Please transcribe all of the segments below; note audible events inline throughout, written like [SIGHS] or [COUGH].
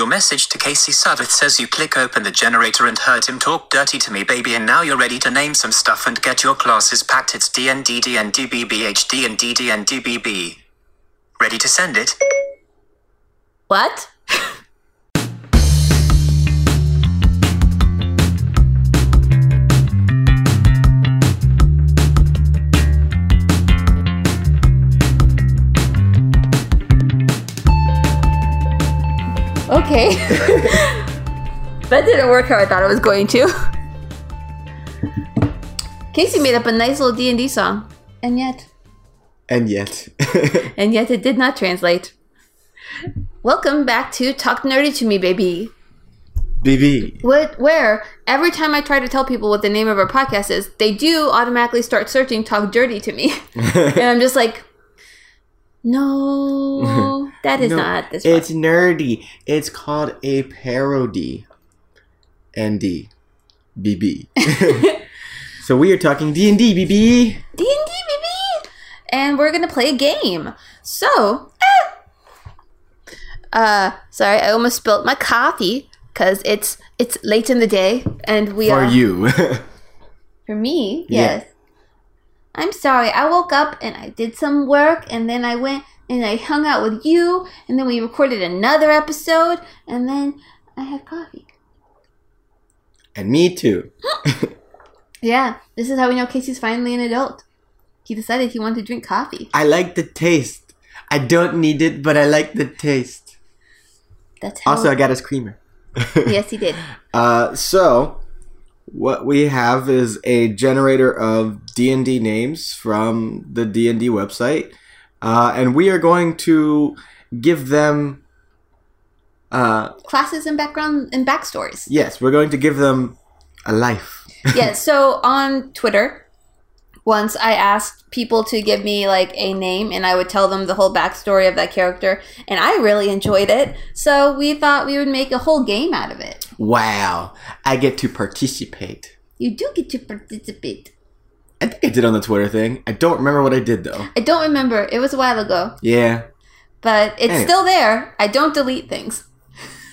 Your message to Casey Sudduth says you click open the generator and heard him talk dirty to me, baby, and now you're ready to name some stuff and get your classes packed. It's DND, DND, BBHD, and DDND, BB. Ready to send it? What? Okay. [LAUGHS] that didn't work how I thought it was going to. Casey made up a nice little D&D song. And yet, And yet, [LAUGHS] and yet it did not translate. Welcome back to Talk Nerdy to Me, baby. BB. What, where every time I try to tell people what the name of our podcast is, they do automatically start searching Talk Dirty to Me. [LAUGHS] and I'm just like, no, [LAUGHS] that is No, not this. It's nerdy. It's called a parody. ND. BB. [LAUGHS] so we are talking D&D, BB. D&D, baby! And we're gonna play a game. So, eh. uh, sorry, I almost spilt my coffee because it's it's late in the day, and we are For are you. [LAUGHS] for me. Yeah. I'm sorry. I woke up and I did some work, and then I went and I hung out with you, and then we recorded another episode, and then I had coffee. and me too. [GASPS] Yeah, this is how we know Casey's finally an adult. He decided he wanted to drink coffee. I like the taste. I don't need it, but I like the taste. That's how. Also, I got his creamer. yes, he did. [LAUGHS] Uh, so what we have is a generator of D&D names from the D&D website. Uh, and we are going to give them uh, Classes and background and backstories. yes, we're going to give them a life. yeah, so on Twitter, once I asked people to give me like a name and I would tell them the whole backstory of that character, and I really enjoyed it. So we thought we would make a whole game out of it. Wow, I get to participate. You do get to participate. I think I did on the Twitter thing. I don't remember what I did though. I don't remember, it was a while ago, Yeah, but it's Anyway. still there. I don't delete things. [LAUGHS]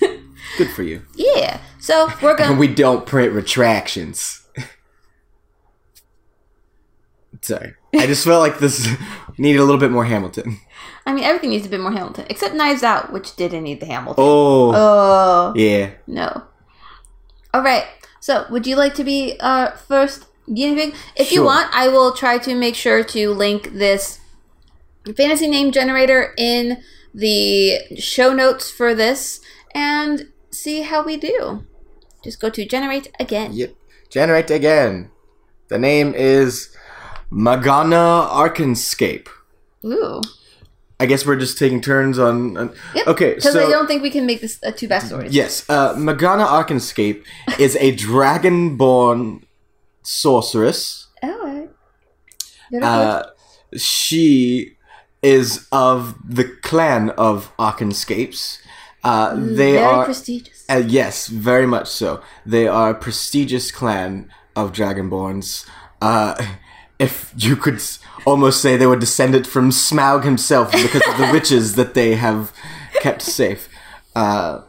good for you. Yeah, so we're [LAUGHS] gonna. we don't print retractions. Sorry. I just felt like this [LAUGHS] needed a little bit more Hamilton. I mean, everything needs a bit more Hamilton, except Knives Out, which didn't need the Hamilton. Oh, Oh. yeah. No. All right. So, would you like to be our first guinea pig? If you want, I will try to make sure to link this fantasy name generator in the show notes for this and see how we do. Just go to generate again. Yep. Generate again. The name is Magana Arkanscape. Ooh. I guess we're just taking turns on. on Yep. Okay, Because so I don't think we can make this a two backstories. yes, uh, Magana Arkanscape [LAUGHS] is a dragonborn sorceress. Right. Very Uh, she is of the clan of Arkanscapes. Uh, they Very are prestigious. Uh, yes, very much so. They are a prestigious clan of Dragonborns. Uh, if you could almost say they were descended from Smaug himself because of the [LAUGHS] riches that they have kept safe. Uh,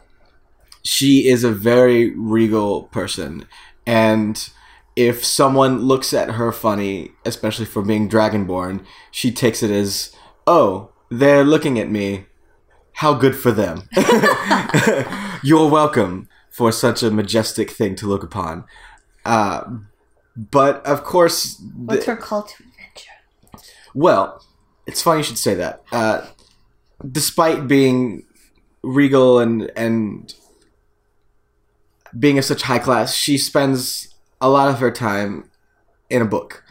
she is a very regal person, and if someone looks at her funny, especially for being Dragonborn, she takes it as, "Oh, they're looking at me. How good for them." [LAUGHS] [LAUGHS] You're welcome for such a majestic thing to look upon. Uh, but of course, What's her call to adventure? well, it's funny you should say that. Uh, despite being regal and and being of such high class, she spends a lot of her time in a book,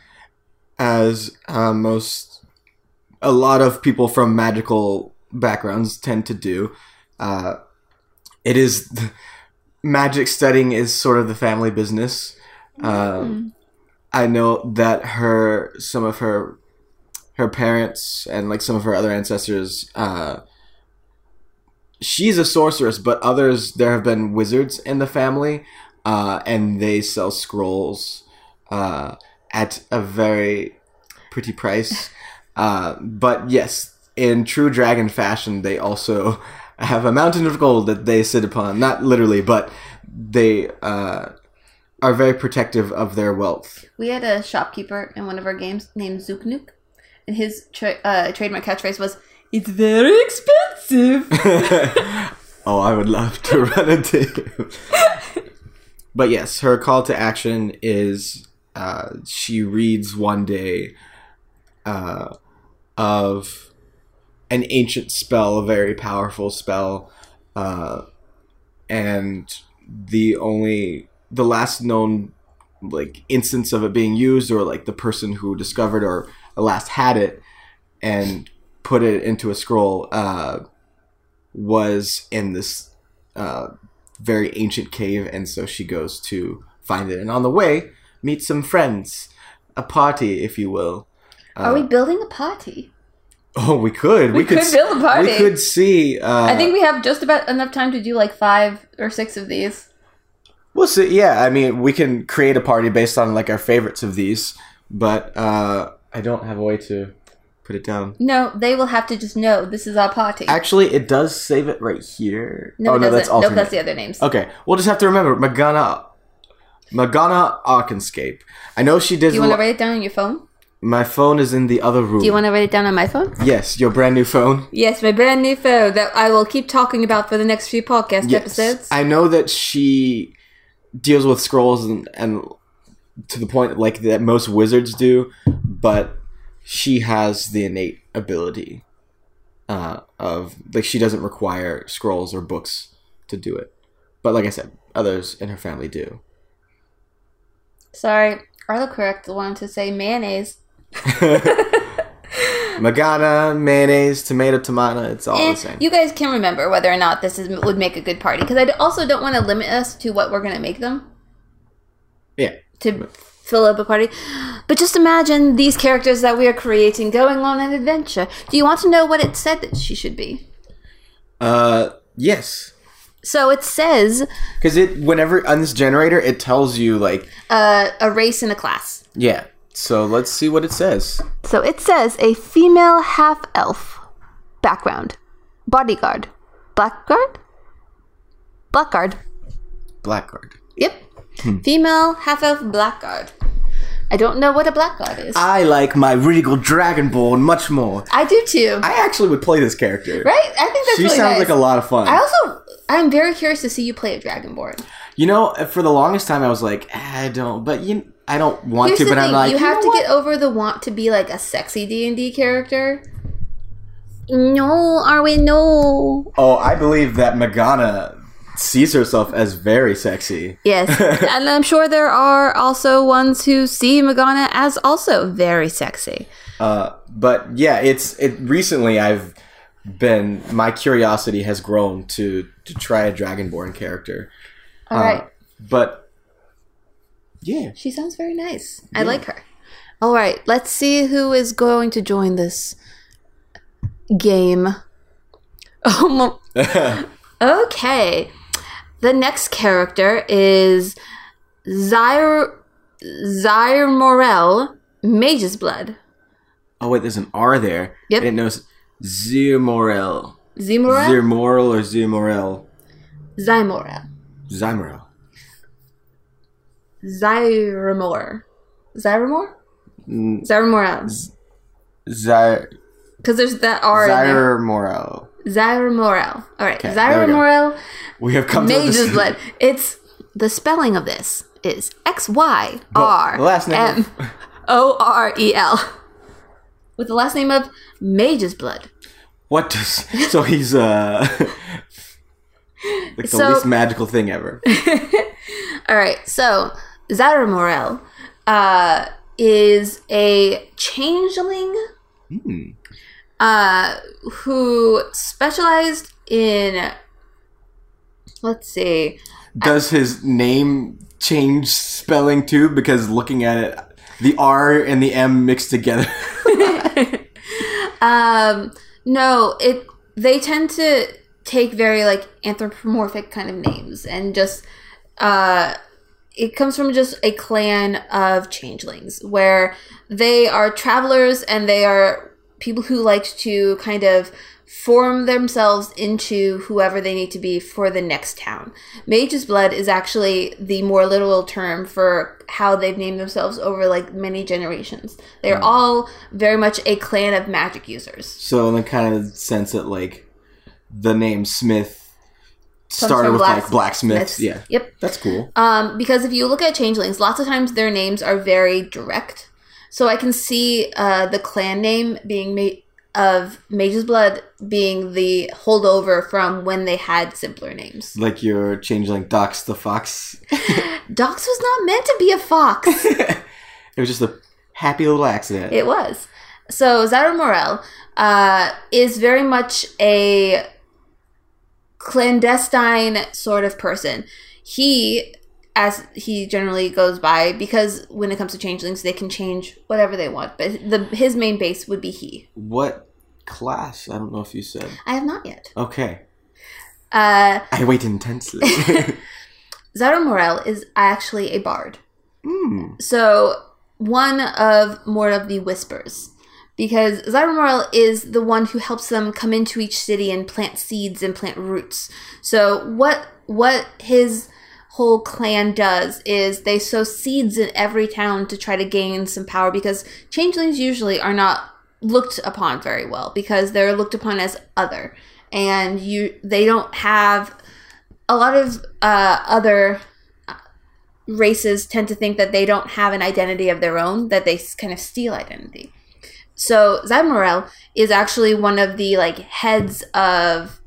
as uh, most a lot of people from magical backgrounds tend to do. Uh, it is [LAUGHS] magic studying is sort of the family business. Um, I know that her some of her her parents and like some of her other ancestors uh she's a sorceress but others there have been wizards in the family uh and they sell scrolls uh at a very pretty price [LAUGHS] uh but yes in true dragon fashion they also [LAUGHS] have a mountain of gold that they sit upon. Not literally, but they uh, are very protective of their wealth. We had a shopkeeper in one of our games named Zooknook, and his tra- uh, trademark catchphrase was, "It's very expensive." [LAUGHS] oh, I would love to [LAUGHS] run into him. [LAUGHS] but yes, her call to action is uh, she reads one day uh, of an ancient spell, a very powerful spell, uh, and the only the last known like instance of it being used, or like the person who discovered or last had it and put it into a scroll, uh, was in this uh, very ancient cave, and so she goes to find it, and on the way meet some friends, a party, if you will. Are we building a party? Oh, we could. We could s- build a party. We could see. Uh, I think we have just about enough time to do like five or six of these. We'll see. Yeah, I mean, we can create a party based on like our favorites of these, but uh, I don't have a way to put it down. No, they will have to just know this is our party. Actually, it does save it right here. no, oh it no, doesn't. that's nope, that's the other names. Okay, we'll just have to remember Magana, Magana Arkenscape. I know she did. Do you want lo- to write it down on your phone? My phone is in the other room. Do you want to write it down on my phone? Yes, your brand new phone. Yes, my brand new phone that I will keep talking about for the next few podcast Yes. episodes. I know that she deals with scrolls and, and to the point like that most wizards do, but she has the innate ability uh, of like she doesn't require scrolls or books to do it. But like I said, others in her family do. Sorry, autocorrect wanted to say mayonnaise. [LAUGHS] [LAUGHS] Magana, mayonnaise, tomato, tomato, it's all Eh, the same. you guys can remember whether or not this is would make a good party because I also don't want to limit us to what we're going to make them yeah. to fill up a party. But just imagine these characters that we are creating going on an adventure. Do you want to know what it said that she should be? Uh yes. So it says Because it whenever on this generator it tells you like uh, a race and a class. yeah. So let's see what it says. So it says a female half elf. Background. Bodyguard. Blackguard? Blackguard. Blackguard. Yep. Female half elf blackguard. I don't know what a blackguard is. I like my regal dragonborn much more. I do too. I actually would play this character. right? I think that's She really sounds nice. like a lot of fun. I also I'm very curious to see you play a dragonborn. you know, for the longest time I was like, "Ah, I don't, but you, I don't want Here's to. But thing: I'm like, you have know to what? get over the want to be like a sexy D and D character. No, are we no? Oh, I believe that Magana sees herself as very sexy. Yes, [LAUGHS] and I'm sure there are also ones who see Magana as also very sexy. Uh, but yeah, it's it. Recently, I've been my curiosity has grown to to try a dragonborn character. All Uh, right, but yeah, she sounds very nice. I like her. All right, let's see who is going to join this game. [LAUGHS] Oh, [LAUGHS] okay. The next character is Zyr Zyr Morel, Mage's Blood. oh wait, there's an R there. Yep. And it knows Zimorel. Zimorel? Zimorel or Zimorel? Zymorel. Zymorel. Zyromor. Zyromor? Mm, Zyromorel. Zy- Because there's that R there. Zyromorel. All right. Okay, we We have come to Mage's decision. Blood. It's the spelling of this is X Y R the last name M O R E L. With the last name of Mage's Blood. What does so he's uh [LAUGHS] like the So- least magical thing ever. [LAUGHS] All right, so Zara Morel uh, is a changeling Hmm. uh, who specialized in. Let's see. Does his name change spelling too? Because looking at it, the R and the M mixed together. [LAUGHS] Um, no, it they tend to take very like anthropomorphic kind of names and just uh it comes from just a clan of changelings where they are travelers and they are people who like to kind of form themselves into whoever they need to be for the next town. Mage's Blood is actually the more literal term for how they've named themselves over like many generations. They're hmm. all very much a clan of magic users. So in the kind of sense that like the name Smith started with like blacksmiths. blacksmiths. Yeah, Yep. that's cool. Um, because if you look at changelings, lots of times their names are very direct. So I can see uh, the clan name being made of Mage's Blood being the holdover from when they had simpler names. Like your changeling Dox the fox. [LAUGHS] Dox was not meant to be a fox. [LAUGHS] it was just a happy little accident. it was. So Zara Morel uh, is very much a clandestine sort of person. He, as he generally goes by, because when it comes to changelings, they can change whatever they want. But the his main base would be he. what class? I don't know if you said. I have not yet. Okay, Uh, I wait intensely. [LAUGHS] Zara Morel is actually a bard. Hmm. So one of more of the whispers. Because Zara Morel is the one who helps them come into each city and plant seeds and plant roots. So what what his whole clan does is they sow seeds in every town to try to gain some power because changelings usually are not looked upon very well because they're looked upon as other and you they don't have a lot of uh, other races tend to think that they don't have an identity of their own, that they kind of steal identity. So Zad Morel is actually one of the like heads of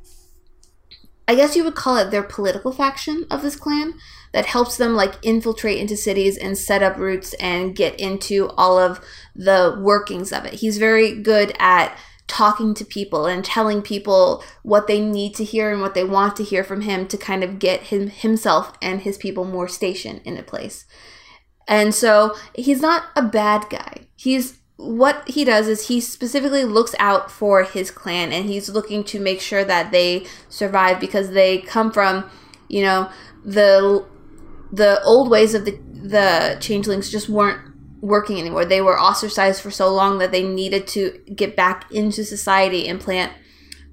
I guess you would call it their political faction of this clan that helps them like infiltrate into cities and set up roots and get into all of the workings of it. He's very good at talking to people and telling people what they need to hear and what they want to hear from him to kind of get him himself and his people more stationed in a place. And so he's not a bad guy. He's what he does is he specifically looks out for his clan and he's looking to make sure that they survive because they come from, you know, the the old ways of the the changelings just weren't working anymore. They were ostracized for so long that they needed to get back into society and plant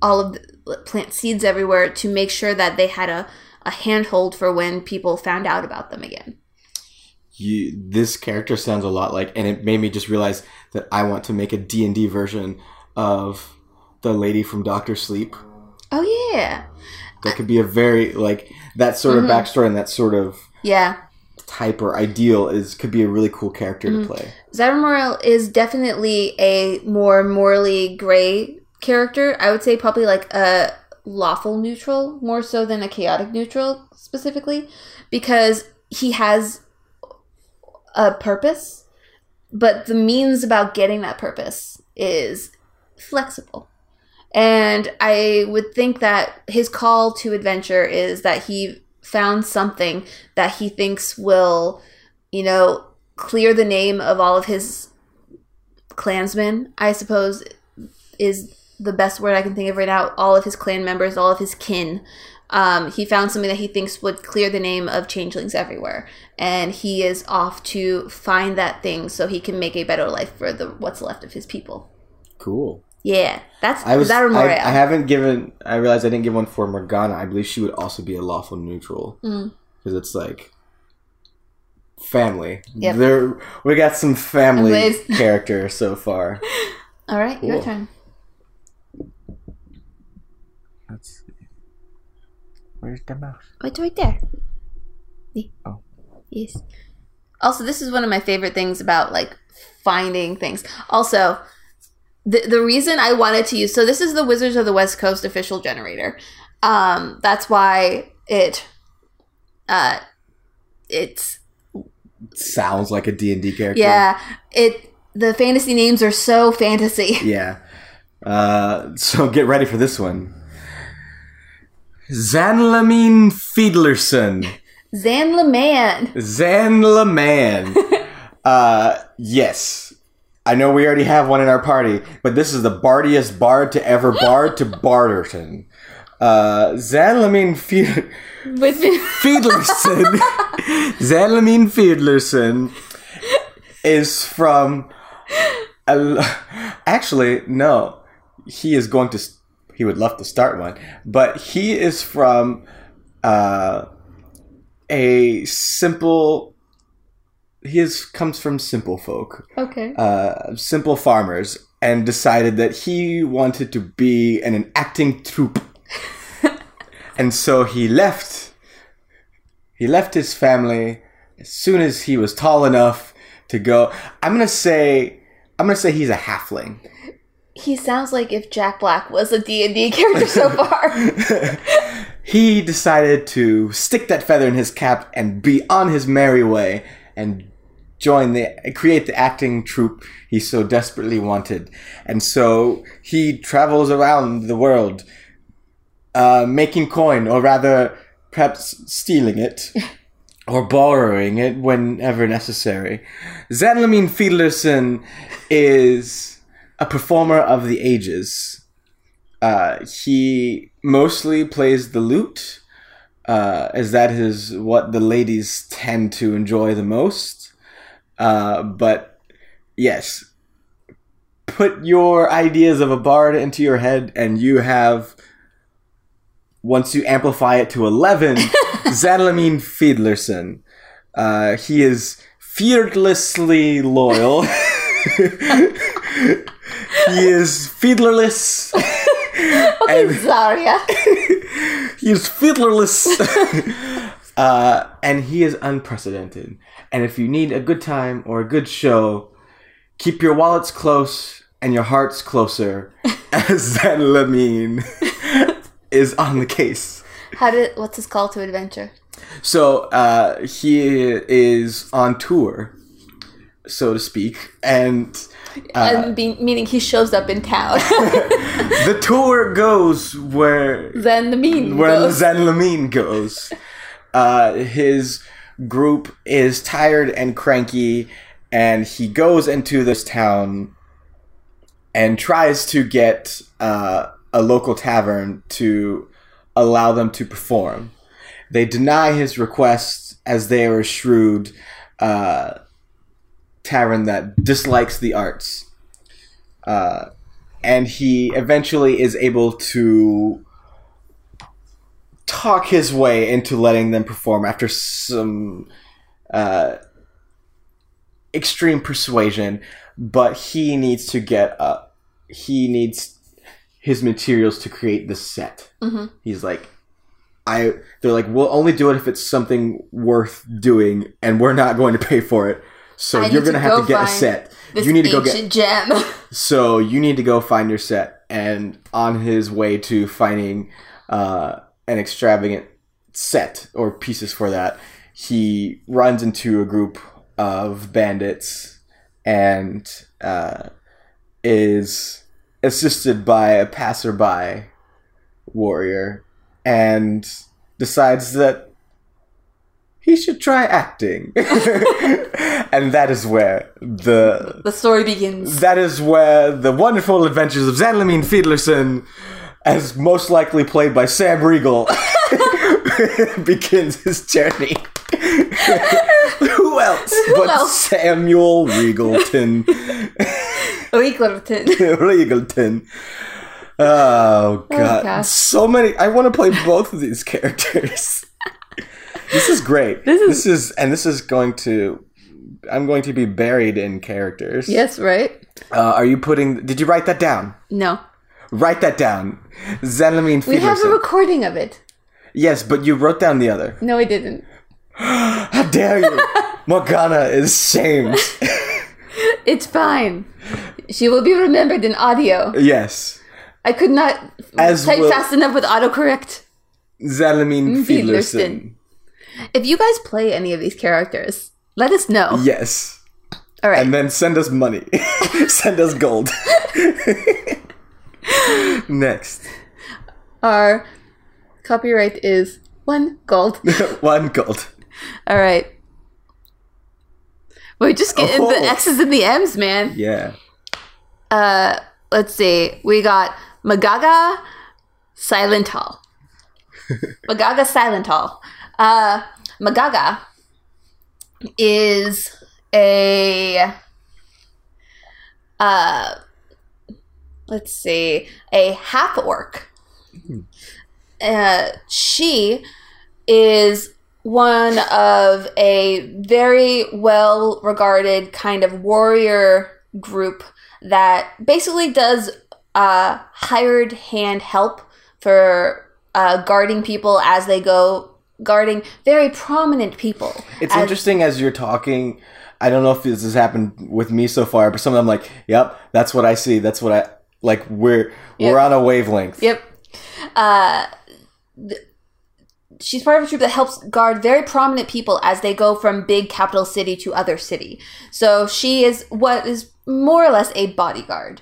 all of the, plant seeds everywhere to make sure that they had a a handhold for when people found out about them again. You this character sounds a lot like and it made me just realize that i want to make a d&d version of the lady from doctor sleep Oh yeah. that could be a very like that sort of Mhm. backstory and that sort of Yeah. type or ideal is could be a really cool character Mhm. to play Zyra Morel is definitely a more morally gray character. I would say probably like a lawful neutral more so than a chaotic neutral specifically because he has a purpose, but the means about getting that purpose is flexible. And I would think that his call to adventure is that he found something that he thinks will, you know, clear the name of all of his clansmen, I suppose is the best word I can think of right now. All of his clan members, all of his kin. Um, he found something that he thinks would clear the name of changelings everywhere, and he is off to find that thing so he can make a better life for the what's left of his people. cool Yeah, that's i was I, I haven't given i realized i didn't give one for morgana i believe she would also be a lawful neutral Mm. because it's like family Yep. there we got some family Anyways. [LAUGHS] character so far All right, your turn. See. Where's the mouse? Oh, It's right there. See? Oh. Yes. Also, this is one of my favorite things about like finding things. Also, the the reason I wanted to use so this is the Wizards of the West Coast official generator. Um, that's why it uh it's Sounds like a D&D character. yeah, it the fantasy names are so fantasy. [LAUGHS] Yeah. Uh, so get ready for this one. Zanlamine Fiedlerson. Zan LeMan. Zanlaman. [LAUGHS] uh, yes. I know we already have one in our party, but this is the bardiest bard to ever bard to [LAUGHS] Barterton. Uh, Zanlamine Fied- [LAUGHS] Fiedlerson. Zanlamine Fiedlerson is from actually, no. He is going to. He would love to start one, but he is from uh, a simple. He is comes from simple folk, Okay. uh, simple farmers, and decided that he wanted to be in an acting troupe, [LAUGHS] and so he left. He left his family as soon as he was tall enough to go. I'm gonna say, I'm gonna say he's a halfling. He sounds like if Jack Black was a D&D [LAUGHS] character so [LAUGHS] far. [LAUGHS] he decided to stick that feather in his cap and be on his merry way and join the create the acting troupe he so desperately wanted and so he travels around the world uh, making coin or rather perhaps stealing it or borrowing it whenever necessary zanlamin fiedlerson is a performer of the ages uh, he mostly plays the lute, uh, as that is what the ladies tend to enjoy the most. Uh, but yes, put your ideas of a bard into your head, and you have. Once you amplify it to 11, [LAUGHS] Zanlamin Fiedlerson. Uh, he is fearlessly loyal. [LAUGHS] [LAUGHS] he is fiddlerless. [LAUGHS] Okay, Zarya. [LAUGHS] he is fiddlerless. [LAUGHS] uh, and he is unprecedented. And if you need a good time or a good show, keep your wallets close and your hearts closer, as Zan Lamine is on the case. How did what's his call to adventure? So uh, he is on tour, so to speak, and uh, and be, meaning he shows up in town. [LAUGHS] the tour goes where then the mean where goes. Zen Lamine goes. Uh, his group is tired and cranky, and he goes into this town and tries to get uh, a local tavern to allow them to perform. They deny his request as they are a shrewd uh, tavern that dislikes the arts. Uh, and he eventually is able to talk his way into letting them perform after some uh, extreme persuasion, but he needs to get up. He needs his materials to create the set. Mhm. He's like, I. They're like, we'll only do it if it's something worth doing, and we're not going to pay for it. So I you're to gonna have go to get a set. This you need to go get gem. [LAUGHS] so you need to go find your set, and on his way to finding uh, an extravagant set or pieces for that, he runs into a group of bandits and uh, is assisted by a passerby warrior, and decides that he should try acting, [LAUGHS] and that is where the the story begins. that is where the wonderful adventures of Zanlamin Fiedlerson, as most likely played by Sam Riegel, [LAUGHS] begins his journey. [LAUGHS] Who else but else? Samuel Regalton? Rieglerton. Regalton. Oh god, oh, gosh. so many! I want to play both of these characters. This is great. [LAUGHS] This is- this is, and this is going to. I'm going to be buried in characters. yes, right? Uh, are you putting? Did you write that down? No. Write that down. Zanlamin We have a recording of it. yes, but you wrote down the other. No, I didn't. [GASPS] How dare you? [LAUGHS] Morgana is shamed. [LAUGHS] It's fine. She will be remembered in audio. yes. I could not As type will- fast enough with autocorrect. Zanlamin Fiedlerson. If you guys play any of these characters, let us know. Yes. All right. And then send us money. [LAUGHS] send us gold. [LAUGHS] Next. Our copyright is one gold. [LAUGHS] One gold. All right. We're just getting Oh. the X's and the M's, man. Yeah. Uh, let's see. We got Magaga Silent Hall. Magaga Silent Hall. Uh, Magaga is a uh, let's see, a half orc. Uh, she is one of a very well regarded kind of warrior group that basically does uh, hired hand help for uh, guarding people as they go, guarding very prominent people. It's as- interesting as you're talking. I don't know if this has happened with me so far, but some of them like, "Yep, that's what I see. That's what I like." We're we're on a wavelength. Yep. Uh, th- she's part of a troop that helps guard very prominent people as they go from big capital city to other city. So she is what is more or less a bodyguard,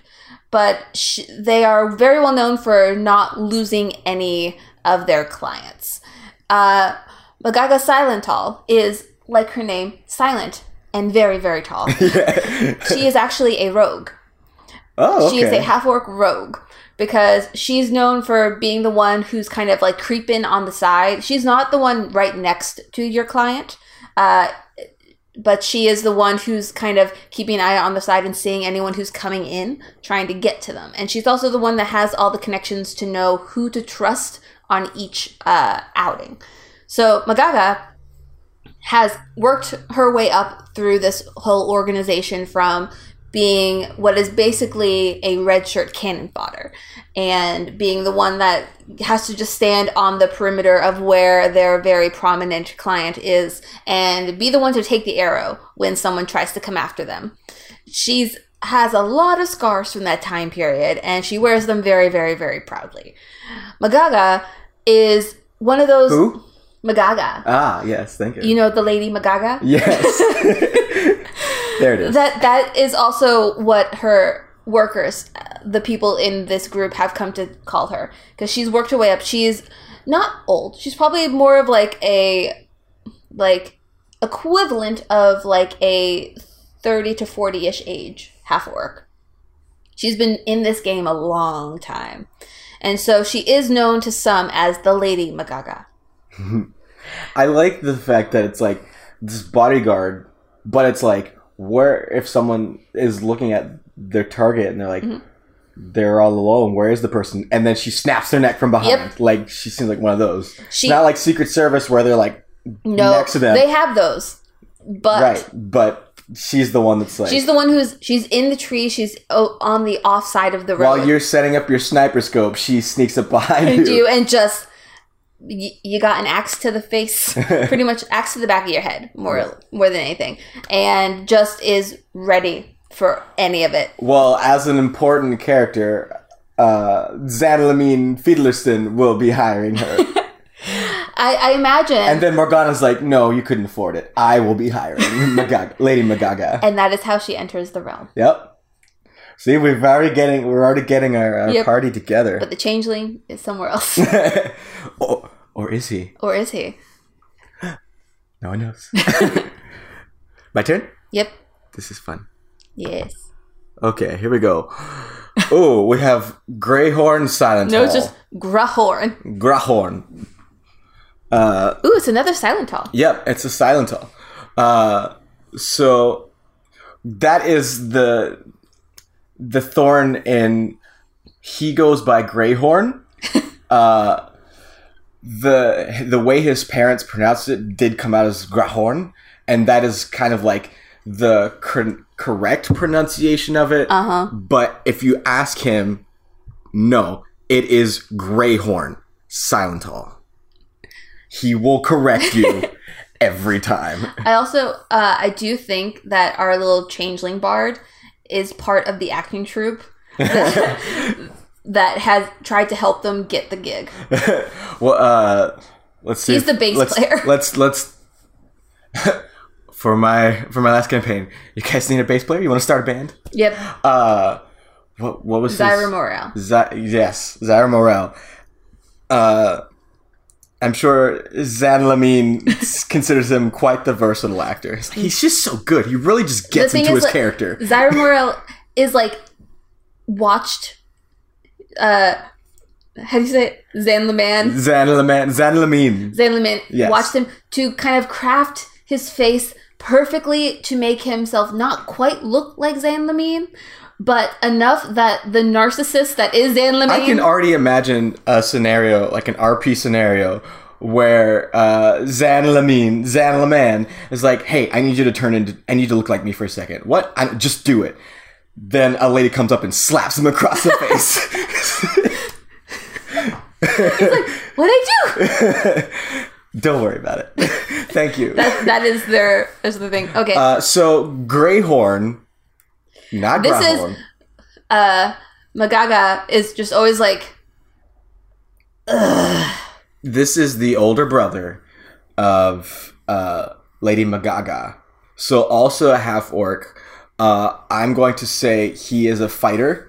but sh they are very well known for not losing any of their clients. Uh, Magaga Silental is, like her name, silent and very, very tall. [LAUGHS] she is actually a rogue. Oh, okay. She is a half orc rogue because she's known for being the one who's kind of like creeping on the side. She's not the one right next to your client, uh, but she is the one who's kind of keeping an eye on the side and seeing anyone who's coming in, trying to get to them. And she's also the one that has all the connections to know who to trust on each uh, outing. So Magaga has worked her way up through this whole organization from being what is basically a red shirt cannon fodder and being the one that has to just stand on the perimeter of where their very prominent client is and be the one to take the arrow when someone tries to come after them. She's has a lot of scars from that time period and she wears them very very very proudly. Magaga is one of those Who? Magaga. Ah, yes. Thank you. You know the lady Magaga? yes. [LAUGHS] there it is. That that is also what her workers, uh, the people in this group, have come to call her because she's worked her way up. She's not old. She's probably more of like a like equivalent of like a thirty to forty ish age half orc. She's been in this game a long time, and so she is known to some as the Lady Magaga. [LAUGHS] I like the fact that it's like this bodyguard, but it's like where if someone is looking at their target and they're like Mm-hmm. they're all alone, where is the person? And then she snaps their neck from behind. Yep. Like she seems like one of those. She- Not like Secret Service where they're like No, next to them. they have those, but right, but she's the one that's like She's the one who's she's in the tree. She's on the off side of the road. while you're setting up your sniper scope, she sneaks up behind and you. you and just y- you got an axe to the face, [LAUGHS] pretty much axe to the back of your head, more more than anything, and just is ready for any of it. Well, as an important character, uh, Xanalamine Fiedlerson will be hiring her. [LAUGHS] I, I imagine, and then Morgana's like, no, you couldn't afford it. I will be hiring [LAUGHS] Magaga, Lady Magaga. And that is how she enters the realm. Yep. See, we've already getting we're already getting our, our Yep. party together. But the changeling is somewhere else, [LAUGHS] or, or is he? or is he? [GASPS] No one knows. [LAUGHS] My turn. Yep. This is fun. Yes. Okay, here we go. Oh, we have Greyhorn Silent No, it's just Grahorn. Grahorn. Uh, Ooh, it's another silent hall. Yep, it's a silent hill. Uh, so that is the the thorn in he goes by Greyhorn. [LAUGHS] uh, the the way his parents pronounced it did come out as Grahorn, and that is kind of like the cor- correct pronunciation of it. Uh huh. But if you ask him, no, it is Greyhorn Silent Hall. He will correct you [LAUGHS] every time. I also uh, I do think that our little changeling bard is part of the acting troupe [LAUGHS] that has tried to help them get the gig. [LAUGHS] well, uh, let's see. He's if- the bass let's, player. Let's let's for my for my last campaign. You guys need a bass player? You want to start a band? Yep, Uh, what what was Zyra his? Morel. Z- yes, Zyra Morel. Uh, I'm sure Zan Lamine [LAUGHS] considers him quite the versatile actor. He's just so good. He really just gets into is, his like, character. Zyra Morel is like watched. Uh, how do you say it? Zan Leman? Zan Lamine. Zan Lamine. Zan Leman Yes. watched him to kind of craft his face perfectly to make himself not quite look like Zan Lamine, but enough that the narcissist that is Dan Lemaine. I can already imagine a scenario, like an RP scenario, where uh, Zan Lamine, Zan Laman is like, "Hey, I need you to turn into, I need you to look like me for a second. What? I, just do it." Then a lady comes up and slaps him across the face. [LAUGHS] [LAUGHS] what did I do? [LAUGHS] Don't worry about it. Thank you. That, that is their is the thing. Okay, Uh, so Greyhorn, not This is- uh, Magaga is just always like, This is the older brother of uh, Lady Magaga. So also a half orc. Uh, I'm going to say he is a fighter.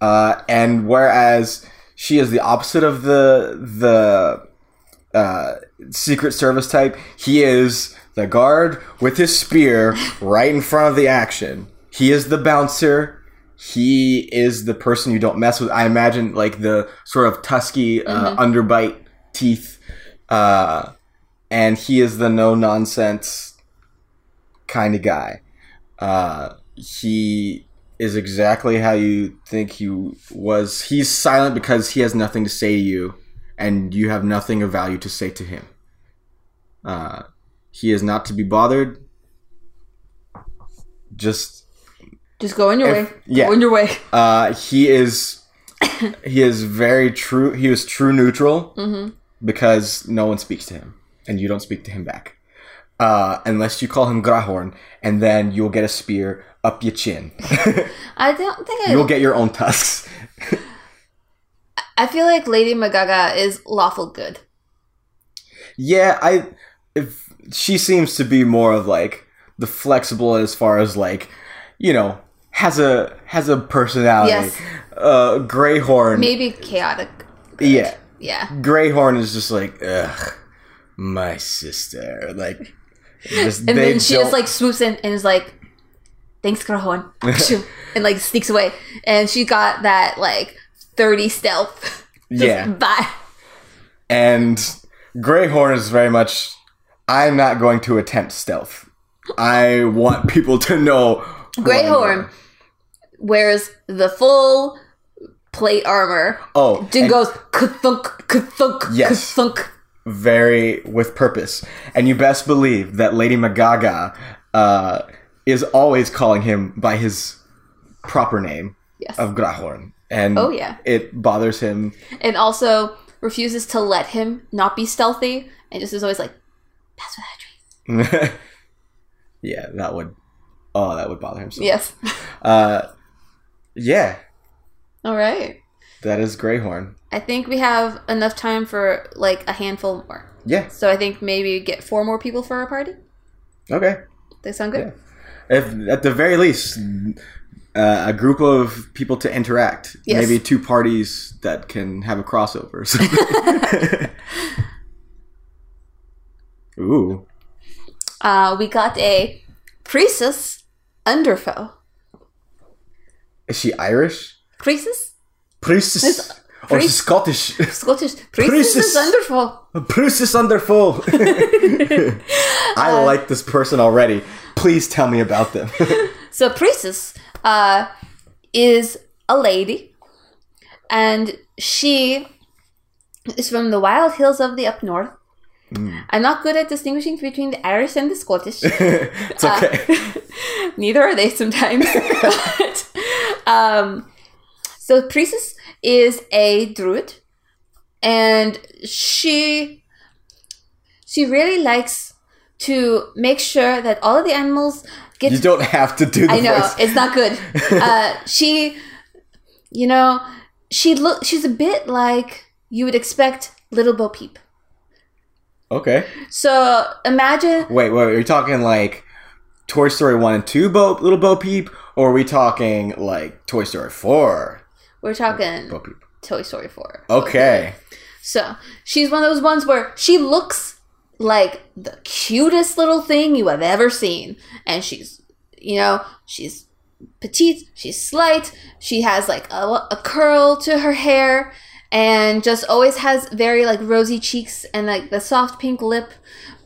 Uh, and whereas she is the opposite of the the uh, Secret Service type, he is the guard with his spear right in front of the action. He is the bouncer. He is the person you don't mess with. I imagine like the sort of tusky uh, underbite teeth, uh, and he is the no nonsense kind of guy. Uh, he is exactly how you think he was. He's silent because he has nothing to say to you, and you have nothing of value to say to him. Uh, he is not to be bothered. Just just go in your If- way. yeah. Go in your way. [LAUGHS] uh, he is he is very true. He is true neutral because no one speaks to him, and you don't speak to him back, uh, unless you call him Grahorn, and then you'll get a spear up your chin. [LAUGHS] I don't think I. you'll get your own tusks. [LAUGHS] I feel like Lady Magaga is lawful good. Yeah, I. If she seems to be more of like the flexible as far as like, you know, has a has a personality. Yes. Uh, Greyhorn. Maybe chaotic. good. Yeah. Yeah. Greyhorn is just like, ugh, my sister. Like, just, And then she don't- just like swoops in and is like, "Thanks, Grahon," [LAUGHS] and like sneaks away. And she got that like thirty stealth. [LAUGHS] Just Yeah. Bye. and Greyhorn is very much, I'm not going to attempt stealth. I want people to know. Who I Greyhorn wears the full plate armor. Oh, and goes ka-thunk, ka-thunk, Yes. very with purpose. And you best believe that Lady Magaga uh, is always calling him by his proper name Yes. of Grahorn. And Oh, yeah. it bothers him and also refuses to let him not be stealthy and just is always like, "Pass without a trace." yeah, that would. Oh, that would bother him so. Yes. Uh, yeah, All right. that is Greyhorn. I think we have enough time for like a handful more. Yeah. So I think maybe get four more people for our party. Okay. They sound good. If at the very least, uh, a group of people to interact. Yes. Maybe two parties that can have a crossover. [LAUGHS] [LAUGHS] Ooh. Uh, we got a Croesus Underfoe. Is she Irish? Croesus? Priestess. Or she's Scottish. [LAUGHS] Scottish. Croesus Croesus. is Underfoe. Priestess Underful. [LAUGHS] I Uh, like this person already. Please tell me about them. [LAUGHS] So Croesus uh, is a lady, and she is from the wild hills of the up north. I'm not good at distinguishing between the Irish and the Scottish. [LAUGHS] it's okay. [LAUGHS] Neither are they sometimes. [LAUGHS] but, um, so Priestess is a druid, and she she really likes to make sure that all of the animals get. you don't have to do the I know voice. it's not good. Uh, she, you know, she look. She's a bit like you would expect Little Bo Peep. Okay. So imagine Wait, wait, are you talking like Toy Story 1 and 2 Bo, Little Bo Peep? Or are we talking like Toy Story 4 we're talking Bo Peep? Toy Story four. Okay. So she's one of those ones where she looks like the cutest little thing you have ever seen. And she's, you know, she's petite, she's slight, she has like a, a curl to her hair, and just always has very like rosy cheeks and like the soft pink lip.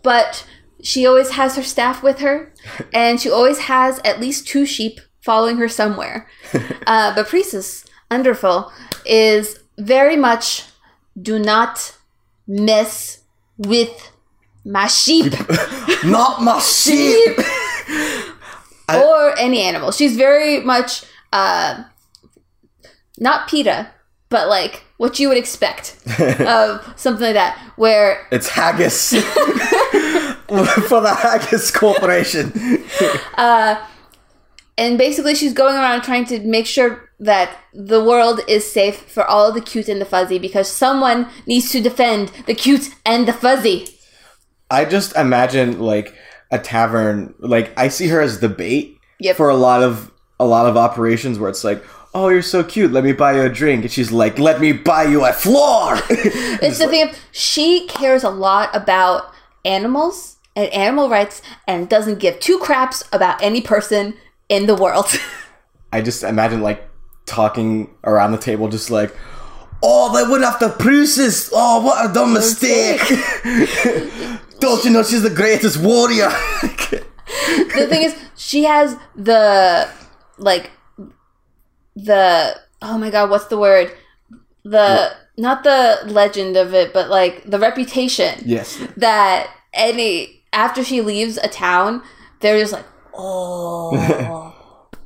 But she always has her staff with her, [LAUGHS] and she always has at least two sheep following her somewhere. [LAUGHS] uh, but Priestess Underful is very much do not mess with my sheep [LAUGHS] Not my sheep. or any animal. She's very much uh, not PETA, but like what you would expect [LAUGHS] of something like that, where It's haggis [LAUGHS] for the haggis corporation. [LAUGHS] Uh, and basically she's going around trying to make sure that the world is safe for all the cute and the fuzzy because someone needs to defend the cute and the fuzzy. I just imagine like a tavern. Like I see her as the bait Yep. for a lot of a lot of operations where it's like, "Oh, you're so cute. Let me buy you a drink," and she's like, "Let me buy you a floor." [LAUGHS] It's the thing of she cares a lot about animals and animal rights and doesn't give two craps about any person in the world. [LAUGHS] I just imagine like talking around the table, just like, "Oh, they went after Princess. Oh, what a dumb mistake." [LAUGHS] Don't you know she's the greatest warrior? the thing is, she has the like the oh my god, what's the word? The not the legend of it, but like the reputation yes. that any after she leaves a town, they're just like, [LAUGHS] oh,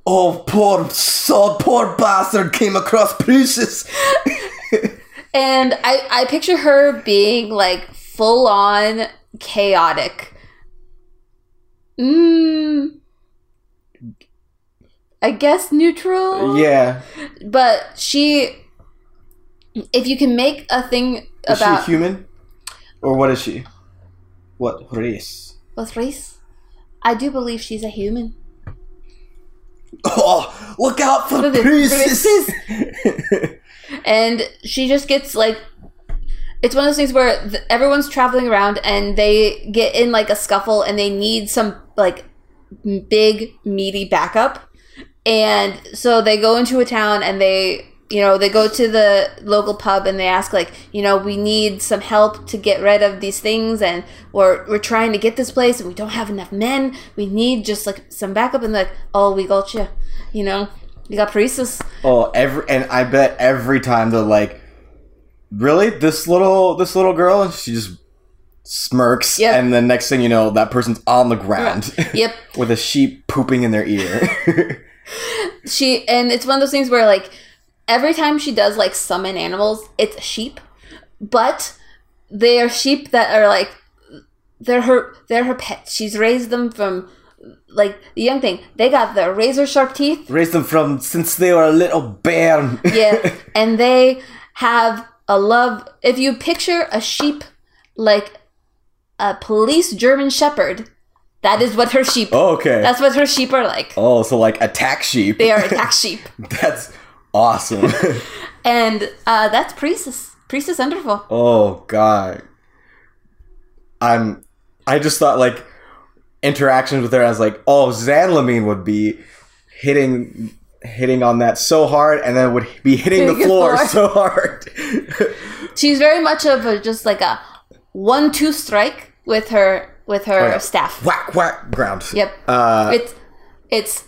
Oh, poor sod, poor bastard came across Princess. [LAUGHS] and I I picture her being like full on chaotic. Mm. I guess neutral. Yeah. but she if you can make a thing Is about she human? Or what is she? What race? What race i do believe she's a human Oh, look out for For the Princess! [LAUGHS] and she just gets like it's one of those things where th- everyone's traveling around and they get in like a scuffle and they need some like big meaty backup and so they go into a town and they you know they go to the local pub and they ask like you know we need some help to get rid of these things and we're, we're trying to get this place and we don't have enough men. We need just like some backup. And like oh we got you you know you got priestess oh, every and I bet every time they're like, really, this little this little girl, and she just smirks, Yep. and then next thing you know, that person's on the ground. Yep. [LAUGHS] With a sheep pooping in their ear. [LAUGHS] she and it's one of those things where like every time she does like summon animals it's a sheep. But they are sheep that are like they're her they're her pets she's raised them from like the young thing. They got the razor sharp teeth. Raised them from since they were a little bear. [LAUGHS] yeah. [LAUGHS] And they have a love if you picture a sheep like a police german shepherd that is what her sheep Oh, okay. that's what her sheep are like oh, so like attack sheep. they are [LAUGHS] attack sheep That's awesome. [LAUGHS] and uh, that's priestess priestess wonderful Oh god. I'm I just thought like interactions with her as like, oh Zanlamine would be hitting hitting on that so hard and then would be hitting the floor floor. so hard. [LAUGHS] she's very much of a just like a one two strike with her with her Oh, yeah. staff. whack whack ground. Yep. Uh it's it's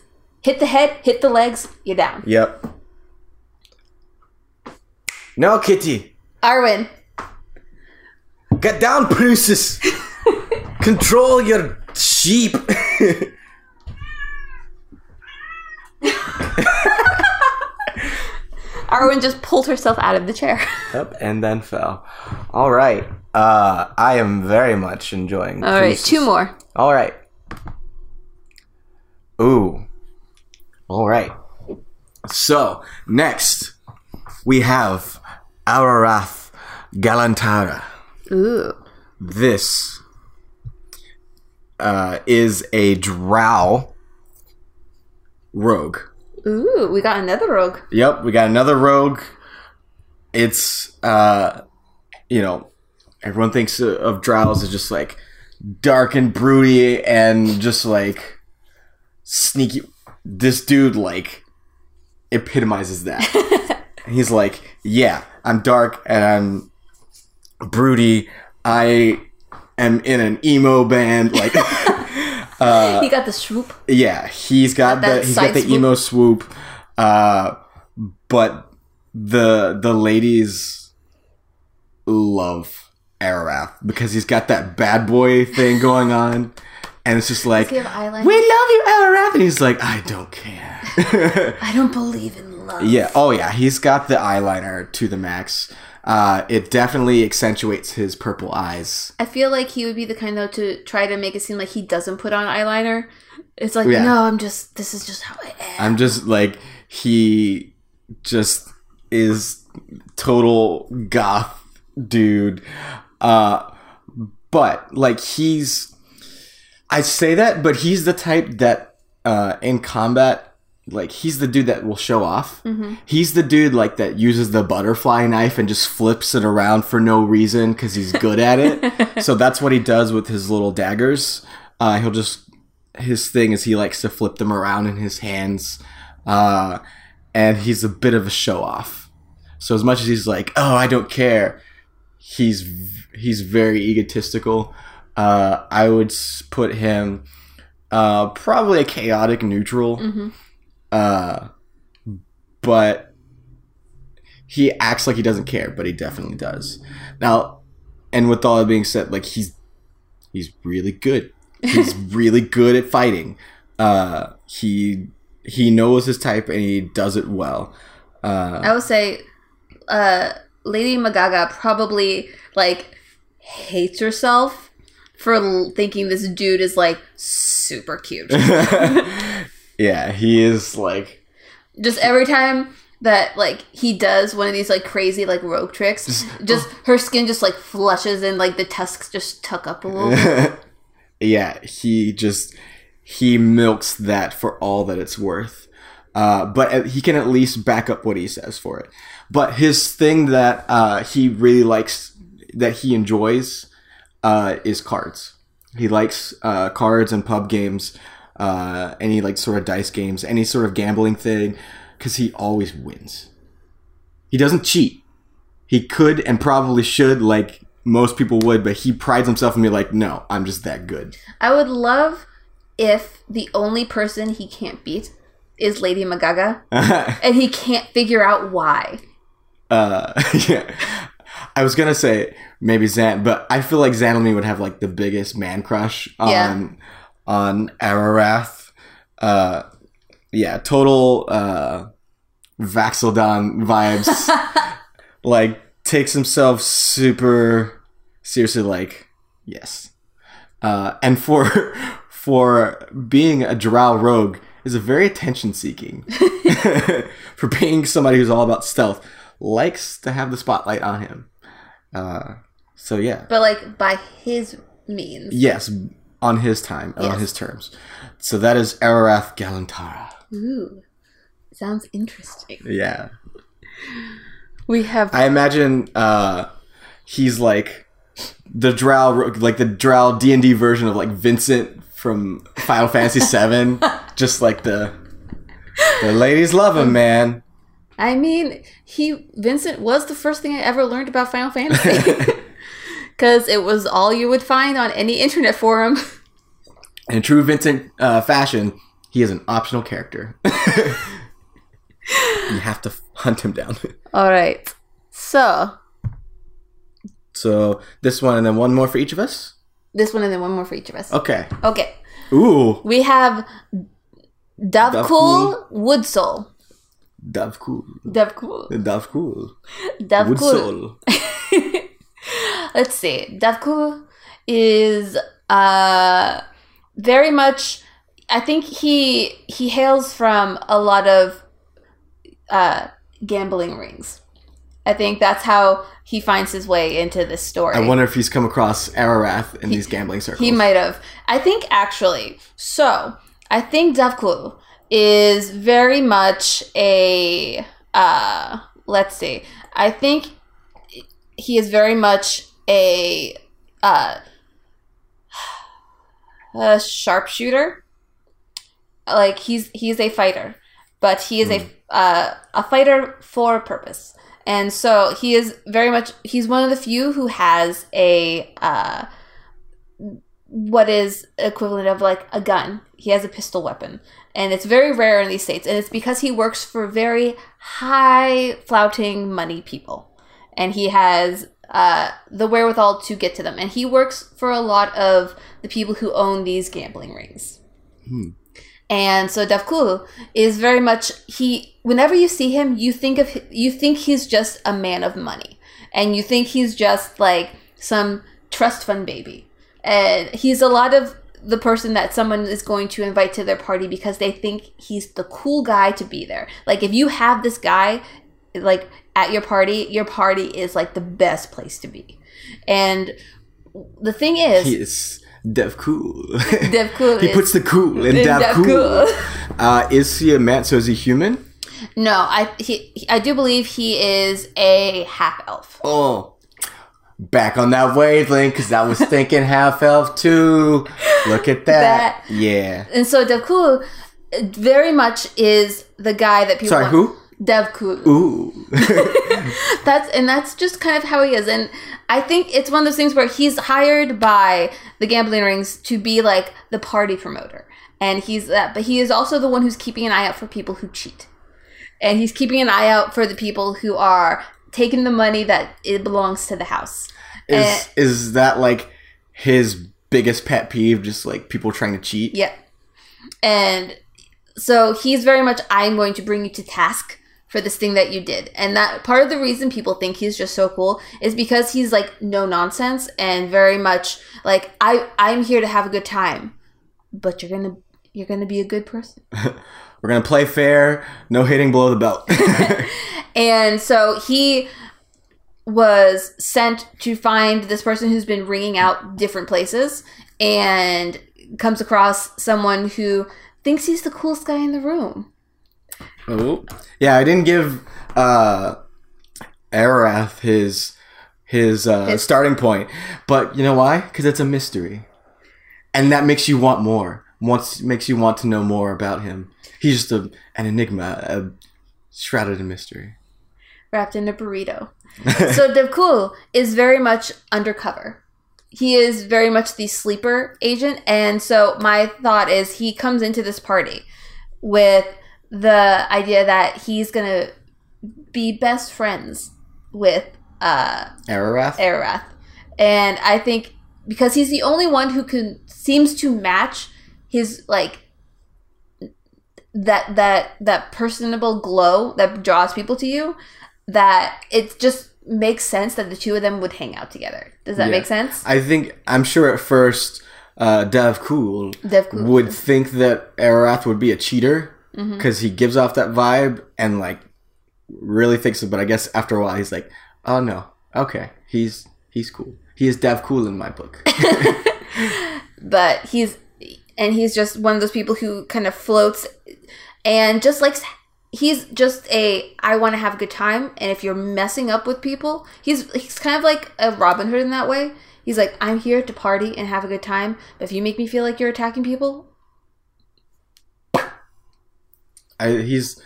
hit the head, hit the legs, you're down. yep. No kitty. Arwen, Get down, princess. [LAUGHS] Control your sheep. [LAUGHS] [LAUGHS] Arwen just pulled herself out of the chair. Yep, and then fell. All right. Uh, I am very much enjoying. This. All right, two more. All right. Ooh. All right. So next we have Ararath Galantara. Ooh. This uh, is a Drow rogue. Ooh, we got another rogue. Yep, we got another rogue. It's uh you know, everyone thinks of drows as just like dark and broody and just like sneaky this dude like epitomizes that. [LAUGHS] He's like, "Yeah, I'm dark and I'm broody. I am in an emo band like [LAUGHS] Uh, he got the swoop. yeah, he's got Got the he's got the swoop. emo swoop. Uh, but the the ladies love Arath because he's got that bad boy thing going on, and it's just like Does he have eyeliner? we love you, Arath, and he's like I don't care. [LAUGHS] I don't believe in love. yeah, oh yeah, he's got the eyeliner to the max. Uh, it definitely accentuates his purple eyes. I feel like he would be the kind though to try to make it seem like he doesn't put on eyeliner. It's like Yeah. no, I'm just this is just how I am. I'm just like he just is total goth dude. Uh but like he's I say that, but he's the type that uh in combat like he's the dude that will show off. He's the dude like that uses the butterfly knife and just flips it around for no reason because he's good at it. [LAUGHS] so that's what he does with his little daggers. Uh, he'll just his thing is he likes to flip them around in his hands, uh, and he's a bit of a show off. So as much as he's like, oh, I don't care, he's he's very egotistical. Uh, I would put him uh, probably a chaotic neutral, uh, but he acts like he doesn't care, but he definitely does. Now, and with all that being said, like he's he's really good. He's [LAUGHS] really good at fighting. Uh, he he knows his type and he does it well. Uh, I would say uh Lady Magaga probably like hates herself for l- thinking this dude is like super cute. [LAUGHS] yeah, he is like just every time that like he does one of these like crazy like rogue tricks, just [LAUGHS] her skin just like flushes and like the tusks just tuck up a little bit. [LAUGHS] yeah, he just he milks that for all that it's worth. Uh, but he can at least back up what he says for it. But his thing that uh, he really likes, that he enjoys, uh, is cards. He likes uh, cards and pub games, uh, any like sort of dice games, any sort of gambling thing, because he always wins. He doesn't cheat. He could and probably should, like most people would, but he prides himself in being like, no, I'm just that good. I would love if the only person he can't beat is Lady Magaga [LAUGHS] and he can't figure out why. Uh, [LAUGHS] yeah. I was gonna say maybe Zan, but I feel like Xanami would have like the biggest man crush on Yeah. on Ararath. Uh, yeah, total uh, Vax'ildan vibes. [LAUGHS] like takes himself super seriously. Like yes, uh, and for [LAUGHS] for being a Drow rogue is a very attention seeking. for being somebody who's all about stealth, likes to have the spotlight on him. Uh, so yeah, But like by his means. yes, on his time and on his terms. So that is Ararath Galantara. Ooh. Sounds interesting. Yeah, We have I imagine uh, he's like the Drow, like the Drow D and D version of like Vincent from Final Fantasy [LAUGHS] VII. Just like the the ladies love him, man. I mean, he Vincent was the first thing I ever learned about Final Fantasy. [LAUGHS] [LAUGHS] Cuz it was all you would find on any internet forum. [LAUGHS] In true Vincent uh, fashion, he is an optional character. you have to hunt him down. All right. So, So this one and then one more for each of us. this one and then one more for each of us. Okay. Okay. Ooh, We have Dovkul Woodsoul. Davkul. Dovkul. Davkul. Dovkul. Woodsoul. [LAUGHS] Let's see. Davkul is uh very much I think he he hails from a lot of uh gambling rings. I think that's how he finds his way into this story. I wonder if he's come across Ararath in these gambling circles. He might have. I think actually. So I think Davkul is very much a. Uh, let's see. I think he is very much a. Uh, a sharpshooter. Like he's he's a fighter, but he is a uh, a fighter for a purpose, and so he is very much he's one of the few who has a uh, what is equivalent of like a gun. He has a pistol weapon, and it's very rare in these states. And it's because he works for very high flouting money people, and he has uh, the wherewithal to get to them. And he works for a lot of the people who own these gambling rings. And so Devkul is very much he. Whenever you see him, you think of you think he's just a man of money, and you think he's just like some trust fund baby. And he's a lot of the person that someone is going to invite to their party because they think he's the cool guy to be there. Like if you have this guy like at your party, your party is like the best place to be. And the thing is, He is Dev Cool. [LAUGHS] Devkul he is- puts the cool in in Dev Dev Cool. Cool. [LAUGHS] Uh, is he a man? So is he human? No, I he, he- I do believe he is a half elf. Oh. Back on that wavelength because I was thinking half elf too. Look at that. That- Yeah. And so Devkul very much is the guy that people Sorry, want- who? Devkul. Ooh. [LAUGHS] [LAUGHS] That's and that's just kind of how he is. And I think it's one of those things where he's hired by the gambling rings to be like the party promoter. And he's that but he is also the one who's keeping an eye out for people who cheat. And he's keeping an eye out for the people who are taking the money that it belongs to the house. is Eh. is that like his biggest pet peeve? Just like people trying to cheat? Yeah. And so he's very much, I'm going to bring you to task for this thing that you did. And that part of the reason people think he's just so cool is because he's like no nonsense and very much like I I'm here to have a good time. But you're gonna you're gonna be a good person. [LAUGHS] We're gonna play fair, no hitting below the belt. [LAUGHS] [LAUGHS] And so he was sent to find this person who's been ringing out different places and comes across someone who thinks he's the coolest guy in the room. oh. Yeah, I didn't give uh Arath his his uh His- starting point. But you know why? Because it's a mystery. And that makes you want more. Wants makes you want to know more about him. He's just a, an enigma, a shrouded in mystery. Wrapped in a burrito. [LAUGHS] so Devkul is very much undercover. He is very much the sleeper agent, and so my thought is he comes into this party with the idea that he's gonna be best friends with uh Arath? Arath. And I think because he's the only one who can seems to match his like that that that personable glow that draws people to you that it just makes sense that the two of them would hang out together. Does that Yeah. make sense? I think I'm sure at first uh, Dev Cool Dev would think that Arath would be a cheater Mm-hmm. because he gives off that vibe and like really thinks it. But I guess after a while he's like, oh no, okay, he's he's cool. He is Dev Cool in my book. [LAUGHS] but he's and he's just one of those people who kind of floats and just likes he's just a I want to have a good time and if you're messing up with people he's he's kind of like a Robin Hood in that way he's like I'm here to party and have a good time but if you make me feel like you're attacking people I, he's.